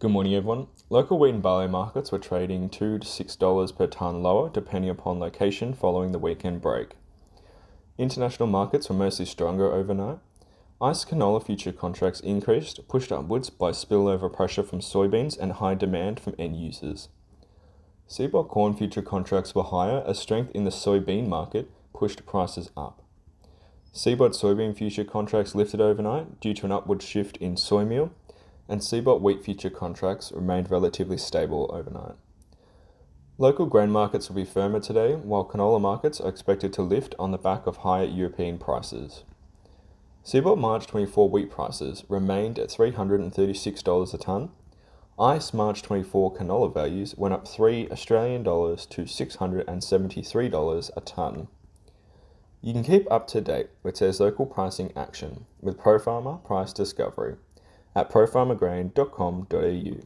Good morning, everyone. Local wheat and barley markets were trading 2 to $6 per tonne lower, depending upon location, following the weekend break. International markets were mostly stronger overnight. ICE canola future contracts increased, pushed upwards by spillover pressure from soybeans and high demand from end users. CBOT corn future contracts were higher as strength in the soybean market pushed prices up. CBOT soybean future contracts lifted overnight due to an upward shift in soy meal and CBOT wheat future contracts remained relatively stable overnight. Local grain markets will be firmer today, while canola markets are expected to lift on the back of higher European prices. CBOT March 24 wheat prices remained at $336 a tonne. ICE March 24 canola values went up 3 Australian dollars to $673 a tonne. You can keep up to date with today's local pricing action with ProFarmer Price Discovery at profarmergrain.com.au.